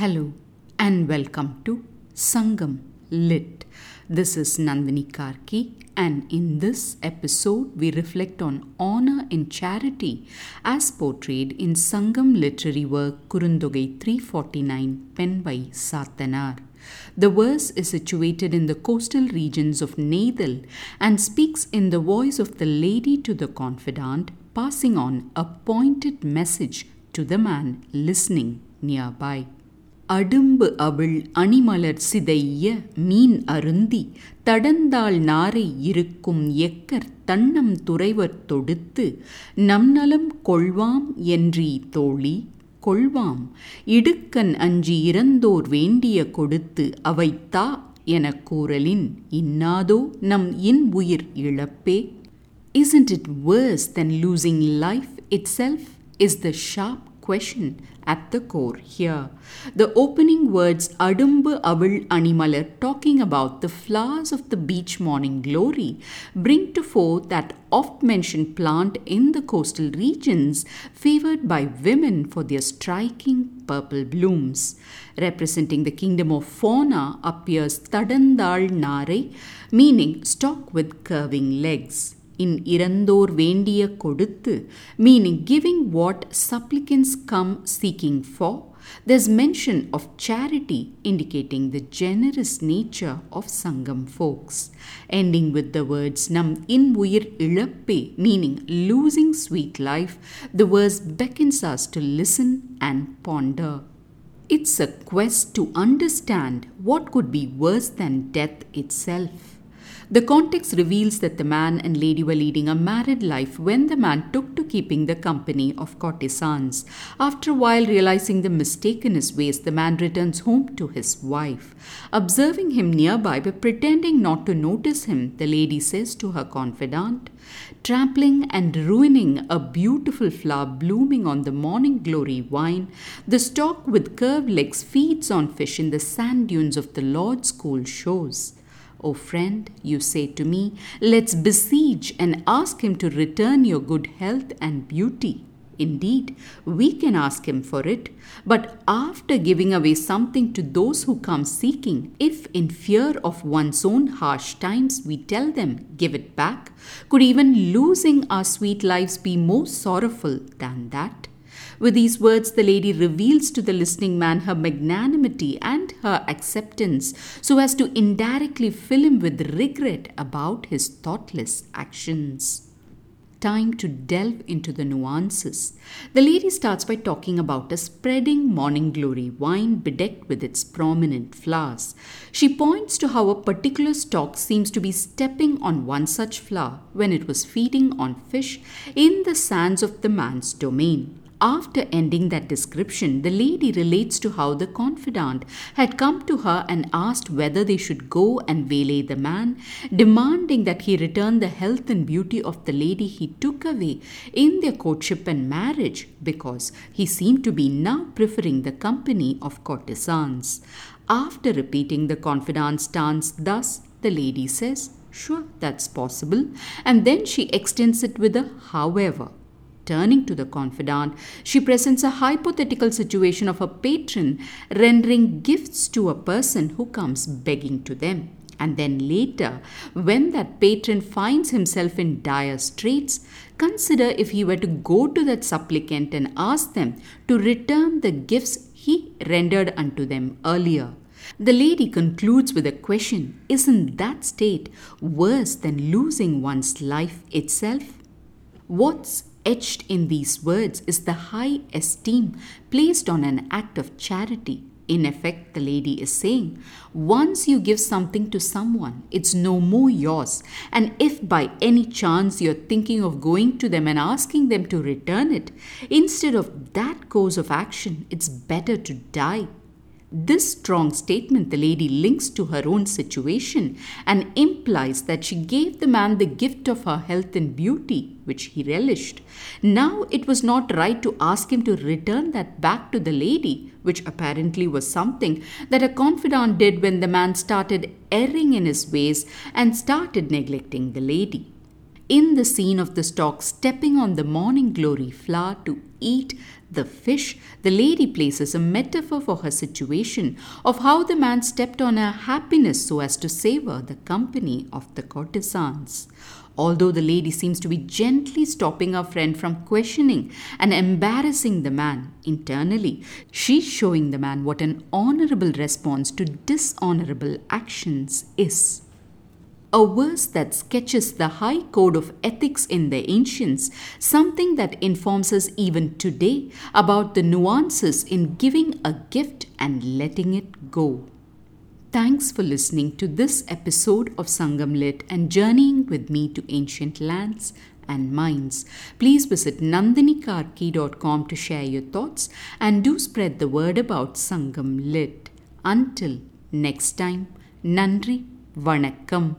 Hello and welcome to Sangam Lit. This is Nandini Karky, and in this episode, we reflect on honor in charity as portrayed in Sangam literary work Kurunthogai 349, penned by Satanar. The verse is situated in the coastal regions of Neithal and speaks in the voice of the lady to the confidant, passing on a pointed message to the man listening nearby. அடும்பு அவள் அணிமலர் சிதைய மீன் அருந்தி தடந்தாள் நாரை இருக்கும் acre தன்னம் துறைவர் தொடுத்து நம்நலம் கொள்வாம் என்றீ தோழி கொள்வாம் இடுக்கன் அஞ்சி இறந்தோர் வேண்டிய கொடுத்து அவைத்தா எனக் கூறலின் இன்னாதோ நம் இன் உயிர் இழப்பே Isn't it worse than losing life itself? Is the sharp question at the core here. The opening words Adumbu Avil Animalar talking about the flowers of the beach morning glory bring to fore that oft mentioned plant in the coastal regions favored by women for their striking purple blooms. Representing the kingdom of fauna appears Tadandal Nare, meaning stock with curving legs. in இறந்தோர் வேண்டிய கொடுத்து meaning giving what supplicants come seeking for there's mention of charity indicating the generous nature of sangam folks ending with the words nam in uyir ilappe meaning losing sweet life the verse beckons us to listen and ponder it's a quest to understand what could be worse than death itself the context reveals that the man and lady were leading a married life when the man took to keeping the company of courtesans. After a while, realizing the mistake in his ways, the man returns home to his wife. Observing him nearby but pretending not to notice him, the lady says to her confidant, Trampling and ruining a beautiful flower blooming on the morning glory vine, the stork with curved legs feeds on fish in the sand dunes of the Lord's cool shores. O oh friend, you say to me, let's besiege and ask him to return your good health and beauty. Indeed, we can ask him for it, but after giving away something to those who come seeking, if in fear of one's own harsh times we tell them, give it back, could even losing our sweet lives be more sorrowful than that? With these words, the lady reveals to the listening man her magnanimity and her acceptance so as to indirectly fill him with regret about his thoughtless actions. Time to delve into the nuances. The lady starts by talking about a spreading morning glory vine bedecked with its prominent flowers. She points to how a particular stalk seems to be stepping on one such flower when it was feeding on fish in the sands of the man's domain. After ending that description, the lady relates to how the confidant had come to her and asked whether they should go and waylay the man, demanding that he return the health and beauty of the lady he took away in their courtship and marriage because he seemed to be now preferring the company of courtesans. After repeating the confidant's stance thus, the lady says, Sure, that's possible, and then she extends it with a however. Turning to the confidant, she presents a hypothetical situation of a patron rendering gifts to a person who comes begging to them. And then later, when that patron finds himself in dire straits, consider if he were to go to that supplicant and ask them to return the gifts he rendered unto them earlier. The lady concludes with a question Isn't that state worse than losing one's life itself? What's etched in these words is the high esteem placed on an act of charity. In effect, the lady is saying, once you give something to someone, it's no more yours. And if by any chance you're thinking of going to them and asking them to return it, instead of that course of action, it's better to die this strong statement the lady links to her own situation and implies that she gave the man the gift of her health and beauty, which he relished. Now it was not right to ask him to return that back to the lady, which apparently was something that a confidant did when the man started erring in his ways and started neglecting the lady. In the scene of the stork stepping on the morning glory flower to eat the fish, the lady places a metaphor for her situation of how the man stepped on her happiness so as to savor the company of the courtesans. Although the lady seems to be gently stopping her friend from questioning and embarrassing the man internally, she's showing the man what an honorable response to dishonorable actions is. A verse that sketches the high code of ethics in the ancients, something that informs us even today about the nuances in giving a gift and letting it go. Thanks for listening to this episode of Sangam Lit and journeying with me to ancient lands and minds. Please visit nandinikarky.com to share your thoughts and do spread the word about Sangam Lit. Until next time, Nandri Vanakkam.